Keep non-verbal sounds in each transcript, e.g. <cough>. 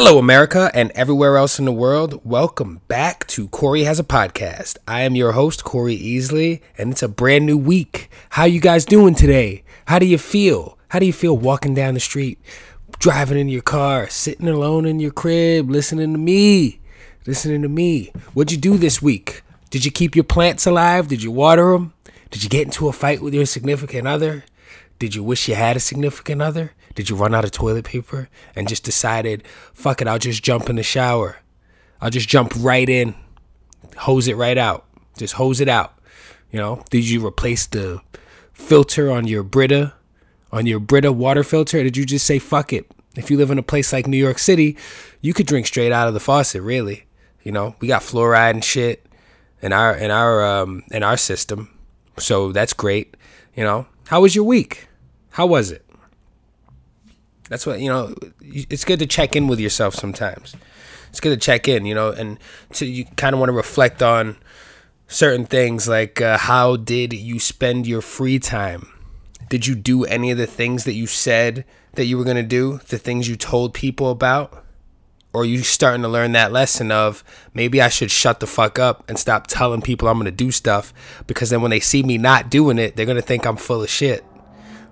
Hello, America, and everywhere else in the world. Welcome back to Corey Has a Podcast. I am your host, Corey Easley, and it's a brand new week. How you guys doing today? How do you feel? How do you feel walking down the street, driving in your car, sitting alone in your crib, listening to me? Listening to me. What'd you do this week? Did you keep your plants alive? Did you water them? Did you get into a fight with your significant other? Did you wish you had a significant other? Did you run out of toilet paper and just decided, fuck it, I'll just jump in the shower? I'll just jump right in, hose it right out, just hose it out. You know, did you replace the filter on your Brita, on your Brita water filter? Did you just say, fuck it? If you live in a place like New York City, you could drink straight out of the faucet, really. You know, we got fluoride and shit in our in our um in our system. So that's great. You know, how was your week? How was it? That's what you know. It's good to check in with yourself sometimes. It's good to check in, you know, and so you kind of want to reflect on certain things like uh, how did you spend your free time? Did you do any of the things that you said that you were going to do? The things you told people about? Or you starting to learn that lesson of maybe I should shut the fuck up and stop telling people I'm going to do stuff because then when they see me not doing it, they're going to think I'm full of shit.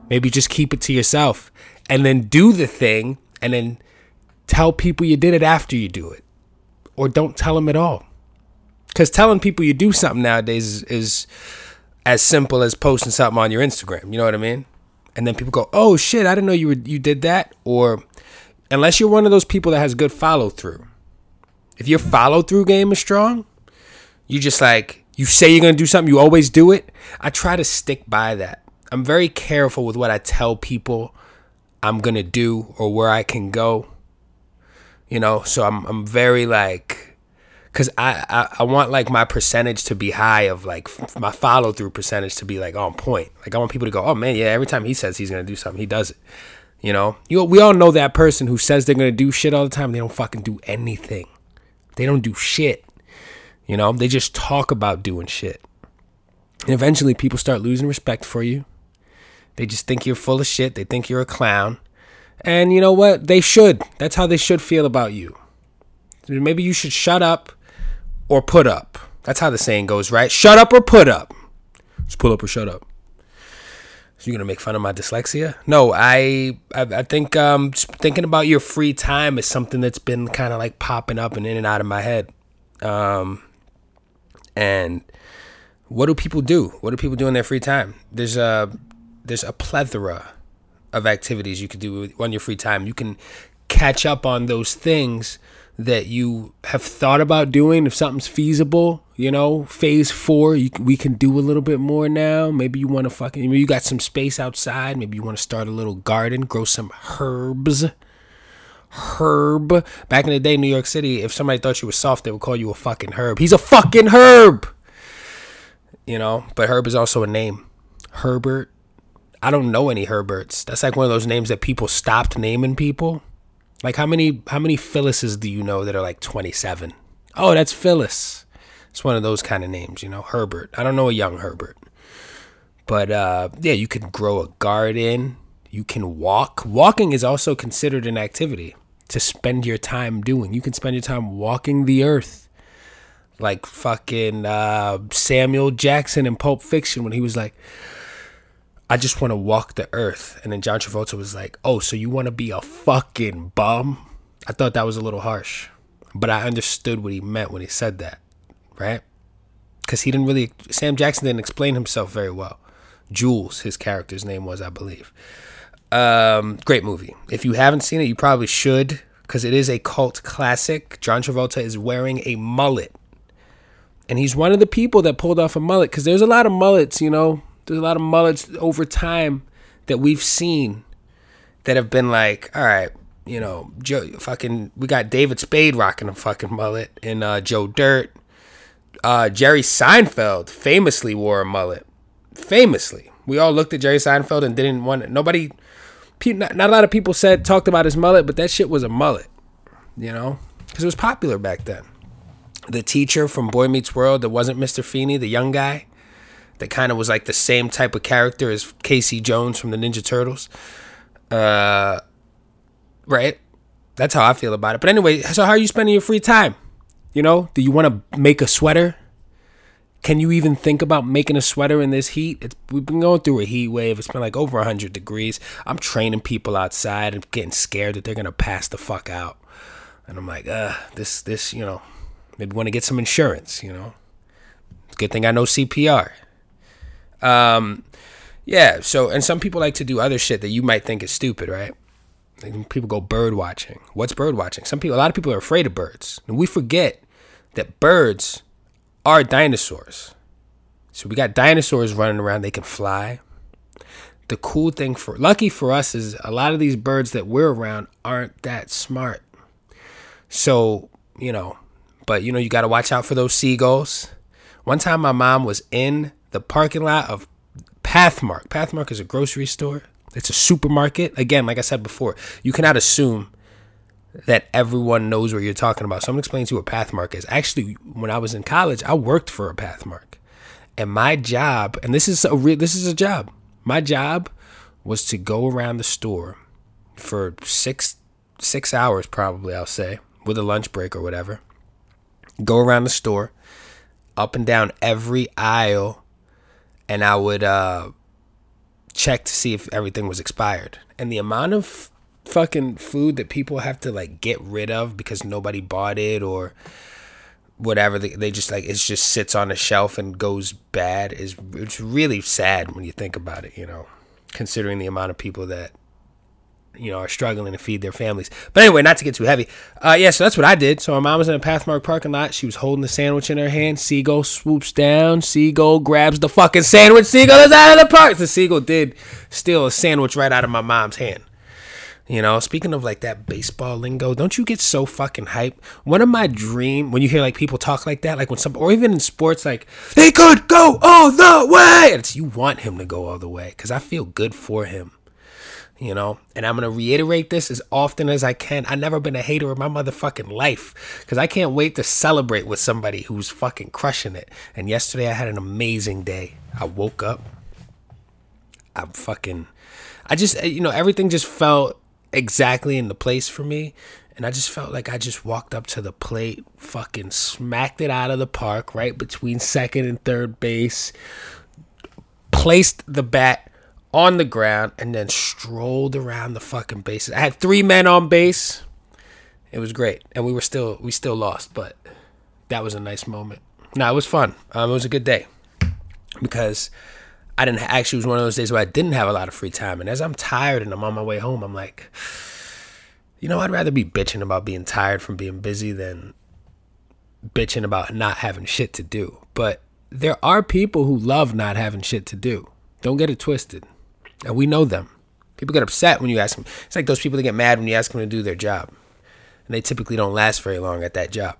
Maybe just keep it to yourself and then do the thing and then tell people you did it after you do it. Or don't tell them at all. Because telling people you do something nowadays is, is, as simple as posting something on your instagram you know what i mean? And then people go oh shit i didn't know you were you did that. Or unless you're one of those people that has good follow through if your follow through game is strong you just like you say you're gonna do something you always do it. I try to stick by that. I'm very careful with what i tell people I'm gonna do or where I can go. You know, so I'm I'm very like, cause I I, I want like my percentage to be high of like f- my follow through percentage to be like on point. Like I want people to go, oh man, yeah. Every time he says he's gonna do something, he does it. You know, you we all know that person who says they're gonna do shit all the time. They don't fucking do anything. They don't do shit. You know, they just talk about doing shit. And eventually people start losing respect for you they just think you're full of shit. They think you're a clown. And you know what? They should. That's how they should feel about you. Maybe you should shut up or put up. That's how the saying goes, right? Shut up or put up. Just pull up or shut up. So you're gonna make fun of my dyslexia? No, I I, I think um, thinking about your free time is something that's been kind of like popping up and in and out of my head. Um, and what do people do? What do people do in their free time? There's a there's a plethora of activities you can do on your free time. You can catch up on those things that you have thought about doing. If something's feasible you know phase four you, we can do a little bit more now. Maybe you want to fucking you got some space outside. Maybe you want to start a little garden grow some herbs. Herb. Back in the day new york city if somebody thought you were soft they would call you a fucking herb. He's a fucking herb! You know? But herb is also a name. Herbert I don't know any Herberts. That's like one of those names that people stopped naming people. Like how many how many Phyllises do you know that are like 27? Oh, that's Phyllis. It's one of those kind of names, you know, Herbert. I don't know a young Herbert. But uh, yeah, you can grow a garden. You can walk. Walking is also considered an activity to spend your time doing. You can spend your time walking the earth. Like fucking uh, Samuel Jackson in Pulp Fiction when he was like, I just want to walk the earth. And then John Travolta was like, Oh, so you want to be a fucking bum? I thought that was a little harsh, but I understood what he meant when he said that, right? Because he didn't really, Sam Jackson didn't explain himself very well. Jules, his character's name was, I believe. Um, great movie. If you haven't seen it, you probably should, because it is a cult classic. John Travolta is wearing a mullet. And he's one of the people that pulled off a mullet, because there's a lot of mullets, you know, there's a lot of mullets over time that we've seen that have been like, all right, you know, Joe, fucking, we got David Spade rocking a fucking mullet, and uh, Joe Dirt. Uh, Jerry Seinfeld famously wore a mullet. Famously, we all looked at Jerry Seinfeld and didn't want it. Nobody, not, not a lot of people said talked about his mullet, but that shit was a mullet, you know, because it was popular back then. The teacher from Boy Meets World that wasn't Mr. Feeney, the young guy, that kind of was like the same type of character as Casey Jones from the Ninja Turtles. Uh, right? that's how I feel about it. But anyway, so how are you spending your free time? You know, do you want to make a sweater? Can you even think about making a sweater in this heat? It's, we've been going through a heat wave. It's been like over 100 degrees. I'm training people outside and getting scared that they're going to pass the fuck out. And I'm like, uh, this, this, you know, maybe want to get some insurance, you know? Good thing I know CPR. Um, yeah, so, and some people like to do other shit that you might think is stupid, right? Like people go bird watching. What's bird watching? Some people, a lot of people are afraid of birds. And we forget that birds are dinosaurs. So we got dinosaurs running around, they can fly. The cool thing for, lucky for us, is a lot of these birds that we're around aren't that smart. So, you know, but you know, you got to watch out for those seagulls. One time my mom was in the parking lot of Pathmark. Pathmark is a grocery store. It's a supermarket. Again, like I said before, you cannot assume that everyone knows what you're talking about. So I'm gonna explain to you what Pathmark is. Actually, when I was in college, I worked for a Pathmark, and my job, and this is a real, this is a job. My job was to go around the store for six six hours, probably I'll say, with a lunch break or whatever. Go around the store, up and down every aisle, and I would uh, check to see if everything was expired. And the amount of fucking food that people have to like get rid of because nobody bought it or whatever they, they just like it just sits on a shelf and goes bad is it's really sad when you think about it you know considering the amount of people that you know, are struggling to feed their families. But anyway, not to get too heavy. Uh, yeah, so that's what I did. So my mom was in a Pathmark parking lot. She was holding the sandwich in her hand. Seagull swoops down. Seagull grabs the fucking sandwich. Seagull is out of the park. The seagull did steal a sandwich right out of my mom's hand. You know, speaking of like that baseball lingo, don't you get so fucking hype? One of my dream when you hear like people talk like that, like when some or even in sports, like they could go all the way. It's you want him to go all the way because I feel good for him you know? And i'm gonna reiterate this as often as i can. I've never been a hater in my motherfucking life because i can't wait to celebrate with somebody who's fucking crushing it. And yesterday i had an amazing day. I woke up. I'm fucking i just eh, you know everything just felt exactly in the place for me. And I just felt like I just walked up to the plate, fucking smacked it out of the park right between second and third base, placed the bat on the ground and then strolled around the fucking bases. I had three men on base. It was great, and we were still we still lost, but that was a nice moment. No, it was fun. Um, it was a good day because I didn't actually was one of those days where I didn't have a lot of free time, and as I'm tired and I'm on my way home, I'm like, you know, I'd rather be bitching about being tired from being busy than bitching about not having shit to do. But there are people who love not having shit to do. Don't get it twisted. And we know them. People get upset when you ask them. It's like those people that get mad when you ask them to do their job. And they typically don't last very long at that job.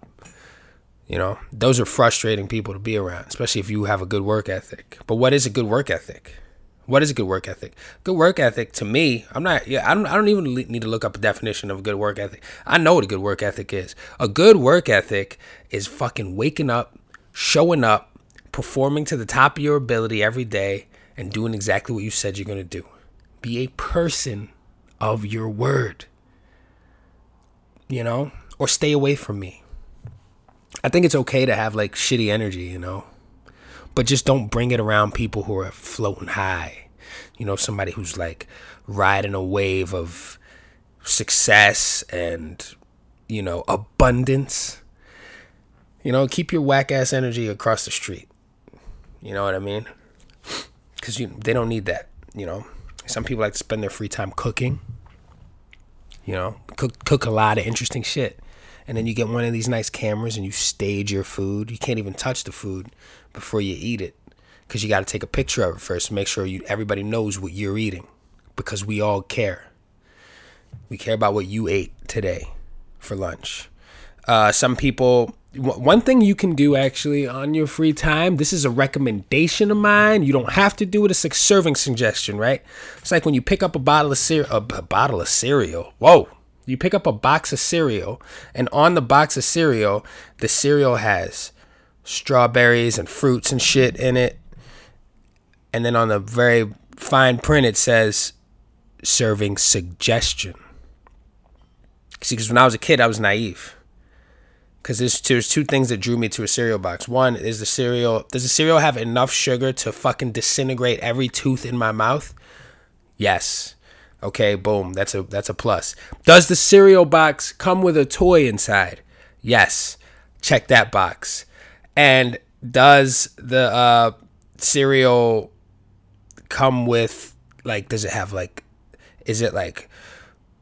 You know, those are frustrating people to be around, especially if you have a good work ethic. But what is a good work ethic? What is a good work ethic? Good work ethic to me, I'm not. Yeah, I don't. I don't even need to look up a definition of a good work ethic. I know what a good work ethic is. A good work ethic is fucking waking up, showing up, performing to the top of your ability every day, and doing exactly what you said you're going to do. Be a person of your word. You know? Or stay away from me. I think it's okay to have like shitty energy, you know? But just don't bring it around people who are floating high. You know, somebody who's like riding a wave of success and, you know, abundance. You know, keep your whack ass energy across the street. You know what I mean? Because you they don't need that. You know, some people like to spend their free time cooking. You know, cook cook a lot of interesting shit, and then you get one of these nice cameras and you stage your food. You can't even touch the food before you eat it because you got to take a picture of it first make sure you everybody knows what you're eating because we all care. We care about what you ate today for lunch. Uh, some people one thing you can do actually on your free time this is a recommendation of mine. You don't have to do it. It's a serving suggestion right? It's like when you pick up a bottle of cereal a, bottle of cereal. Whoa. You pick up a box of cereal and on the box of cereal the cereal has strawberries and fruits and shit in it. And then on the very fine print it says serving suggestion. See, because when I was a kid, I was naive. Because there's, there's two things that drew me to a cereal box. One is the cereal. Does the cereal have enough sugar to fucking disintegrate every tooth in my mouth? Yes. Okay, boom. That's a that's a plus. Does the cereal box come with a toy inside? Yes. Check that box. And does the uh, cereal come with like does it have like is it like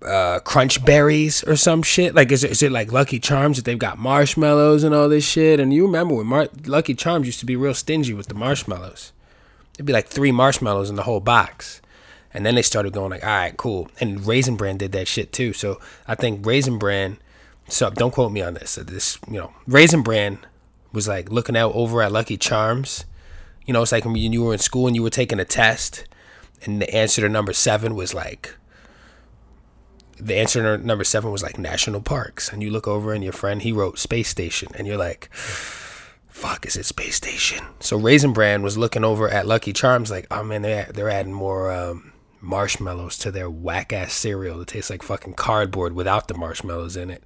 uh, crunch berries or some shit? Like, is it, is it like Lucky Charms that they've got marshmallows and all this shit? And you remember when Mar- Lucky Charms used to be real stingy with the marshmallows. It'd be like three marshmallows in the whole box. And then they started going like, all right, cool. And Raisin Bran did that shit too. So I think Raisin Bran, so don't quote me on this. This, you know, Raisin Bran was like looking out over at Lucky Charms. You know, it's like when you were in school and you were taking a test and the answer to number seven was like the answer number seven was like national parks and you look over and your friend he wrote space station and you're like fuck is it space station so raisin Bran was looking over at lucky charms like oh man they're, they're adding more um, marshmallows to their whack ass cereal that tastes like fucking cardboard without the marshmallows in it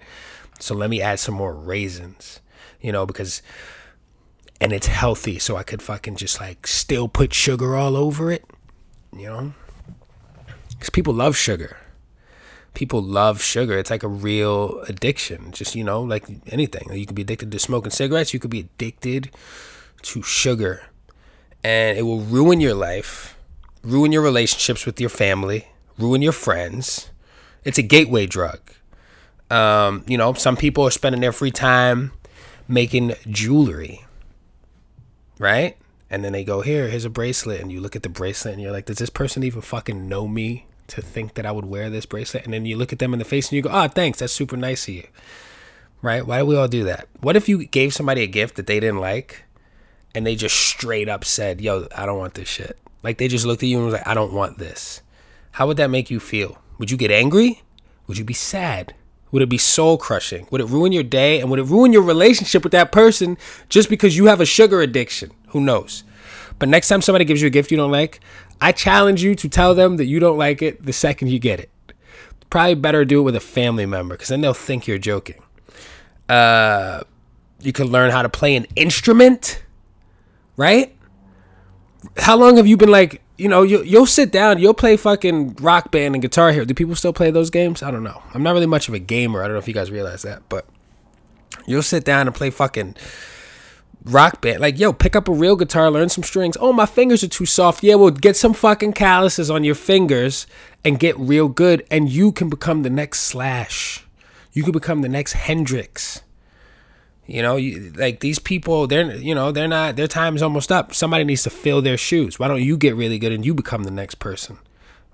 so let me add some more raisins you know because and it's healthy so i could fucking just like still put sugar all over it you know? Because people love sugar. People love sugar. It's like a real addiction. Just, you know, like anything. You could be addicted to smoking cigarettes, you could be addicted to sugar. And it will ruin your life, ruin your relationships with your family, ruin your friends. It's a gateway drug. Um, you know, some people are spending their free time making jewelry, right? and then they go here here's a bracelet and you look at the bracelet and you're like does this person even fucking know me to think that i would wear this bracelet and then you look at them in the face and you go oh thanks that's super nice of you right why do we all do that what if you gave somebody a gift that they didn't like and they just straight up said yo i don't want this shit like they just looked at you and was like i don't want this how would that make you feel would you get angry would you be sad would it be soul crushing? Would it ruin your day? And would it ruin your relationship with that person just because you have a sugar addiction? Who knows? But next time somebody gives you a gift you don't like, I challenge you to tell them that you don't like it the second you get it. Probably better do it with a family member because then they'll think you're joking. Uh, you can learn how to play an instrument, right? How long have you been like, you know, you, you'll sit down, you'll play fucking rock band and guitar hero. Do people still play those games? I don't know. I'm not really much of a gamer. I don't know if you guys realize that, but you'll sit down and play fucking rock band. Like, yo, pick up a real guitar, learn some strings. Oh, my fingers are too soft. Yeah, well, get some fucking calluses on your fingers and get real good, and you can become the next Slash. You can become the next Hendrix. You know, you, like these people, they're you know they're not their time is almost up. Somebody needs to fill their shoes. Why don't you get really good and you become the next person?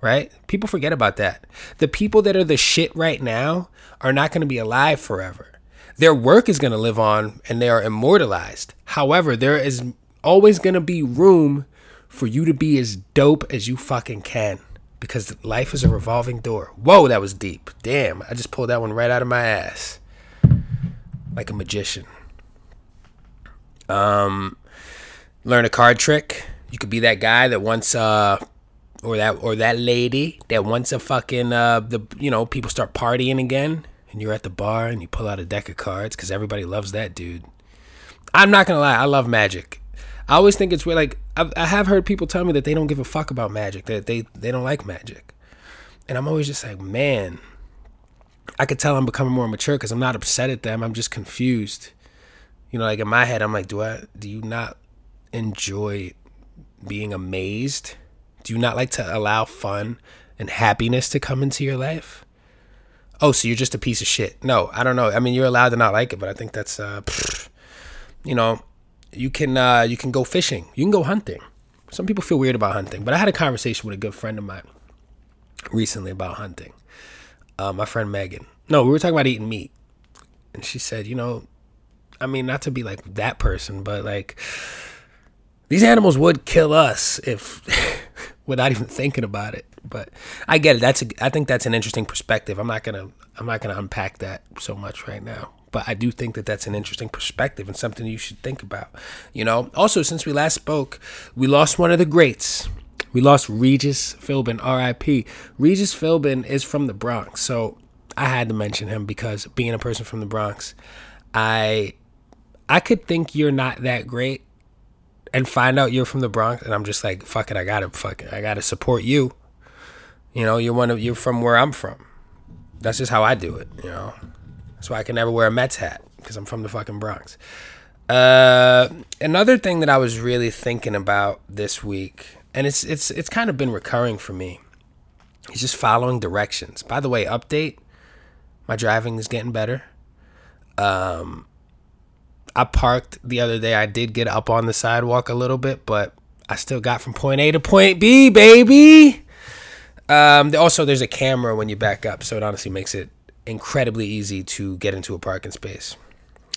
Right? People forget about that. The people that are the shit right now are not going to be alive forever. Their work is going to live on and they are immortalized. However, there is always going to be room for you to be as dope as you fucking can because life is a revolving door. Whoa, that was deep. Damn, I just pulled that one right out of my ass. Like a magician. Um learn a card trick. You could be that guy that wants uh or that or that lady that wants a fucking uh the you know, people start partying again and you're at the bar and you pull out a deck of cards because everybody loves that dude. I'm not gonna lie, I love magic. I always think it's weird. Like I've, I have heard people tell me that they don't give a fuck about magic, that they they don't like magic, and I'm always just like, man, I could tell I'm becoming more mature because I'm not upset at them. I'm just confused. You know, like in my head, I'm like, do I do you not enjoy being amazed? Do you not like to allow fun and happiness to come into your life? Oh, so you're just a piece of shit. No, I don't know. I mean, you're allowed to not like it, but I think that's, uh, you know, you can uh, you can go fishing, you can go hunting. Some people feel weird about hunting, but I had a conversation with a good friend of mine recently about hunting. Uh, my friend Megan. No, we were talking about eating meat, and she said, you know, I mean, not to be like that person, but like these animals would kill us if <laughs> without even thinking about it but I get it. That's a, I think that's an interesting perspective. I'm not gonna I'm not gonna unpack that so much right now. But I do think that that's an interesting perspective and something you should think about. You know. Also, since we last spoke, we lost one of the greats. We lost Regis Philbin, R.I.P. Regis Philbin is from the Bronx, so I had to mention him because being a person from the Bronx, I I could think you're not that great and find out you're from the Bronx and I'm just like, fuck it, I gotta fuck it, I gotta support you. You know, you're one of you're from where I'm from. That's just how I do it, you know. That's why I can never wear a Mets hat, because I'm from the fucking Bronx. Uh, another thing that I was really thinking about this week, and it's it's it's kind of been recurring for me, is just following directions. By the way, update: my driving is getting better. Um, I parked the other day. I did get up on the sidewalk a little bit, but I still got from point A to point B, baby. Um, also, there's a camera when you back up, so it honestly makes it incredibly easy to get into a parking space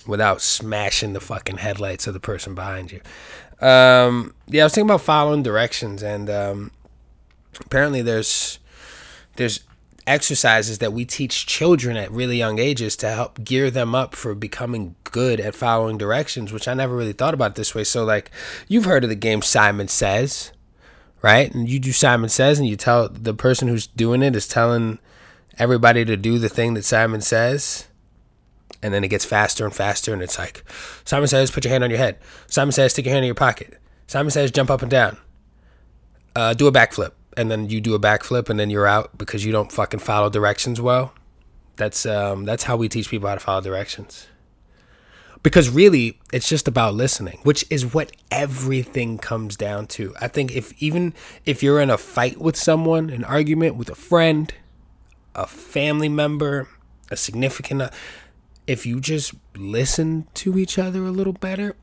without smashing the fucking headlights of the person behind you. Um, yeah, I was thinking about following directions, and um, apparently there's there's exercises that we teach children at really young ages to help gear them up for becoming good at following directions, which I never really thought about this way. So, like, you've heard of the game Simon Says, right? And you do Simon Says, and you tell the person who's doing it is telling everybody to do the thing that Simon says. And then it gets faster and faster and it's like simon says put your hand on your head. Simon says stick your hand in your pocket. Simon says jump up and down. Uh, do a backflip. And then you do a backflip and then you're out because you don't fucking follow directions well. That's um, that's how we teach people how to follow directions because really it's just about listening which is what everything comes down to i think if even if you're in a fight with someone an argument with a friend a family member a significant if you just listen to each other a little better,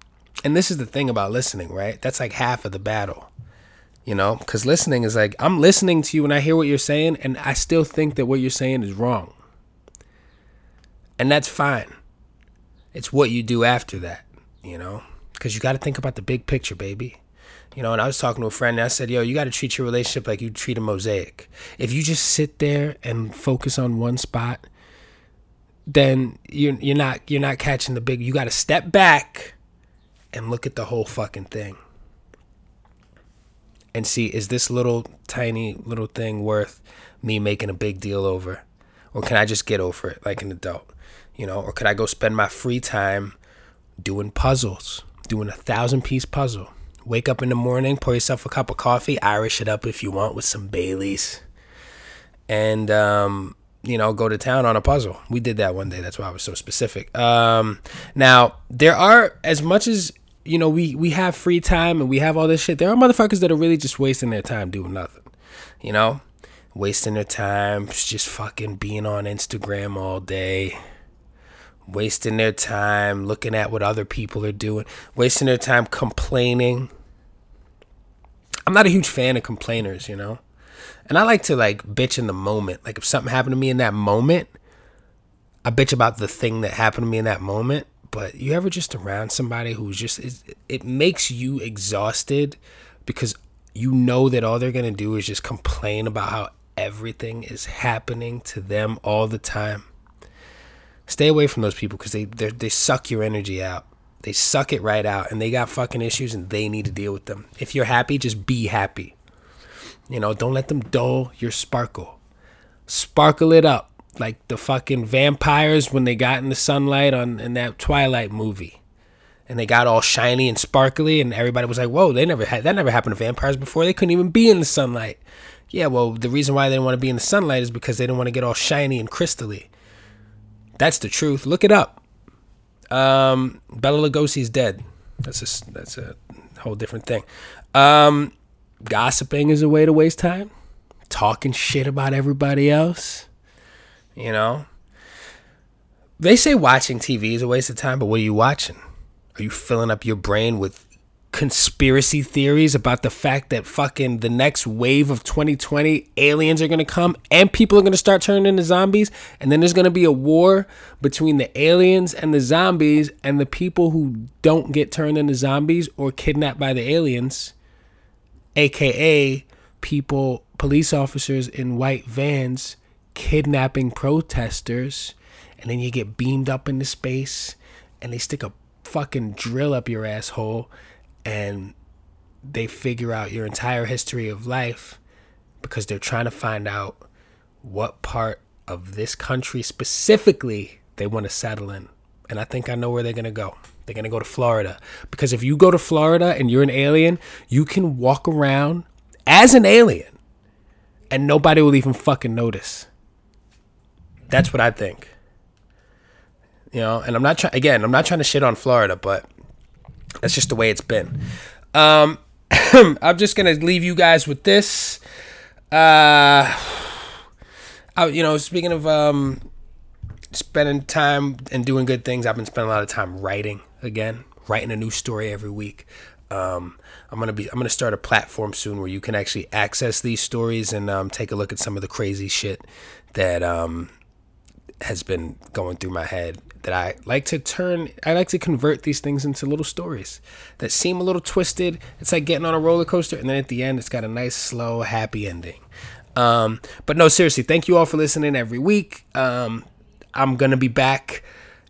and this is the thing about listening, right? That's like half of the battle, you know? Because listening is like, I'm listening to you and I hear what you're saying, and I still think that what you're saying is wrong. And that's fine. It's what you do after that, you know? Because you got to think about the big picture, baby. You know, and I was talking to a friend and I said, yo, you got to treat your relationship like you treat a mosaic. If you just sit there and focus on one spot, then you're you're not you're not catching the big. You got to step back and look at the whole fucking thing and see is this little tiny little thing worth me making a big deal over, or can I just get over it like an adult, you know, or could I go spend my free time doing puzzles, doing a thousand piece puzzle. Wake up in the morning, pour yourself a cup of coffee, Irish it up if you want with some Baileys, and um, you know, go to town on a puzzle. We did that one day. That's why I was so specific. Um, now there are as much as you know, we we have free time and we have all this shit. There are motherfuckers that are really just wasting their time doing nothing. You know, wasting their time just fucking being on Instagram all day. Wasting their time looking at what other people are doing, wasting their time complaining. I'm not a huge fan of complainers, you know. And I like to like bitch in the moment. Like if something happened to me in that moment, I bitch about the thing that happened to me in that moment. But you ever just around somebody who's just it, it makes you exhausted because you know that all they're gonna do is just complain about how everything is happening to them all the time. Stay away from those people because they they suck your energy out. They suck it right out, and they got fucking issues, and they need to deal with them. If you're happy, just be happy. You know, don't let them dull your sparkle. Sparkle it up like the fucking vampires when they got in the sunlight on in that Twilight movie. And they got all shiny and sparkly and everybody was like, "Whoa, they never had that never happened to vampires before. They couldn't even be in the sunlight." Yeah, well, the reason why they didn't want to be in the sunlight is because they didn't want to get all shiny and crystally. That's the truth. Look it up. Um, Bela Lugosi's dead. That's a that's a whole different thing. Um, gossiping is a way to waste time. Talking shit about everybody else. You know? They say watching TV is a waste of time, but what are you watching? Are you filling up your brain with conspiracy theories about the fact that fucking the next wave of 2020 aliens are going to come and people are going to start turning into zombies and then there's going to be a war between the aliens and the zombies and the people who don't get turned into zombies or kidnapped by the aliens aka people, police officers in white vans kidnapping protesters, and then you get beamed up into space and they stick a fucking drill up your asshole and they figure out your entire history of life because they're trying to find out what part of this country specifically they want to settle in. And I think I know where they're going to go. They're going to go to Florida. Because if you go to Florida and you're an alien, you can walk around as an alien and nobody will even fucking notice. That's what I think. You know, and I'm not trying, again, I'm not trying to shit on Florida, but that's just the way it's been. Um, <clears throat> I'm just to leave you guys with this. Uh, I, you know, speaking of um, spending time and doing good things, I've been spending a lot of time writing again, writing a new story every week. Um, I'm gonna be I'm gonna start a platform soon where you can actually access these stories and um, take a look at some of the crazy shit that um, has been going through my head. That I like to turn, I like to convert these things into little stories that seem a little twisted. It's like getting on a roller coaster, and then at the end, it's got a nice, slow, happy ending. Um, but no, seriously, thank you all for listening every week. Um, I'm gonna be back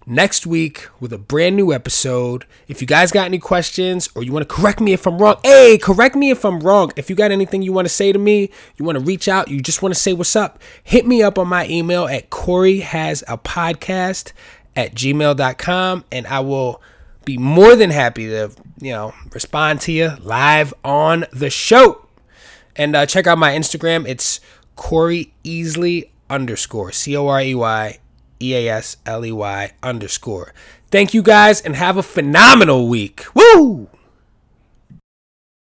next week with a brand new episode. If you guys got any questions or you want to correct me if I'm wrong, hey, correct me if I'm wrong. If you got anything you want to say to me, you want to reach out, you just want to say what's up, hit me up on my email at Corey has a podcast at gmail.com and I will be more than happy to, you know, respond to you live on the show. And uh, check out my Instagram. It's Corey Easley underscore C O R E Y E A S L E Y underscore. Thank you guys and have a phenomenal week. Woo!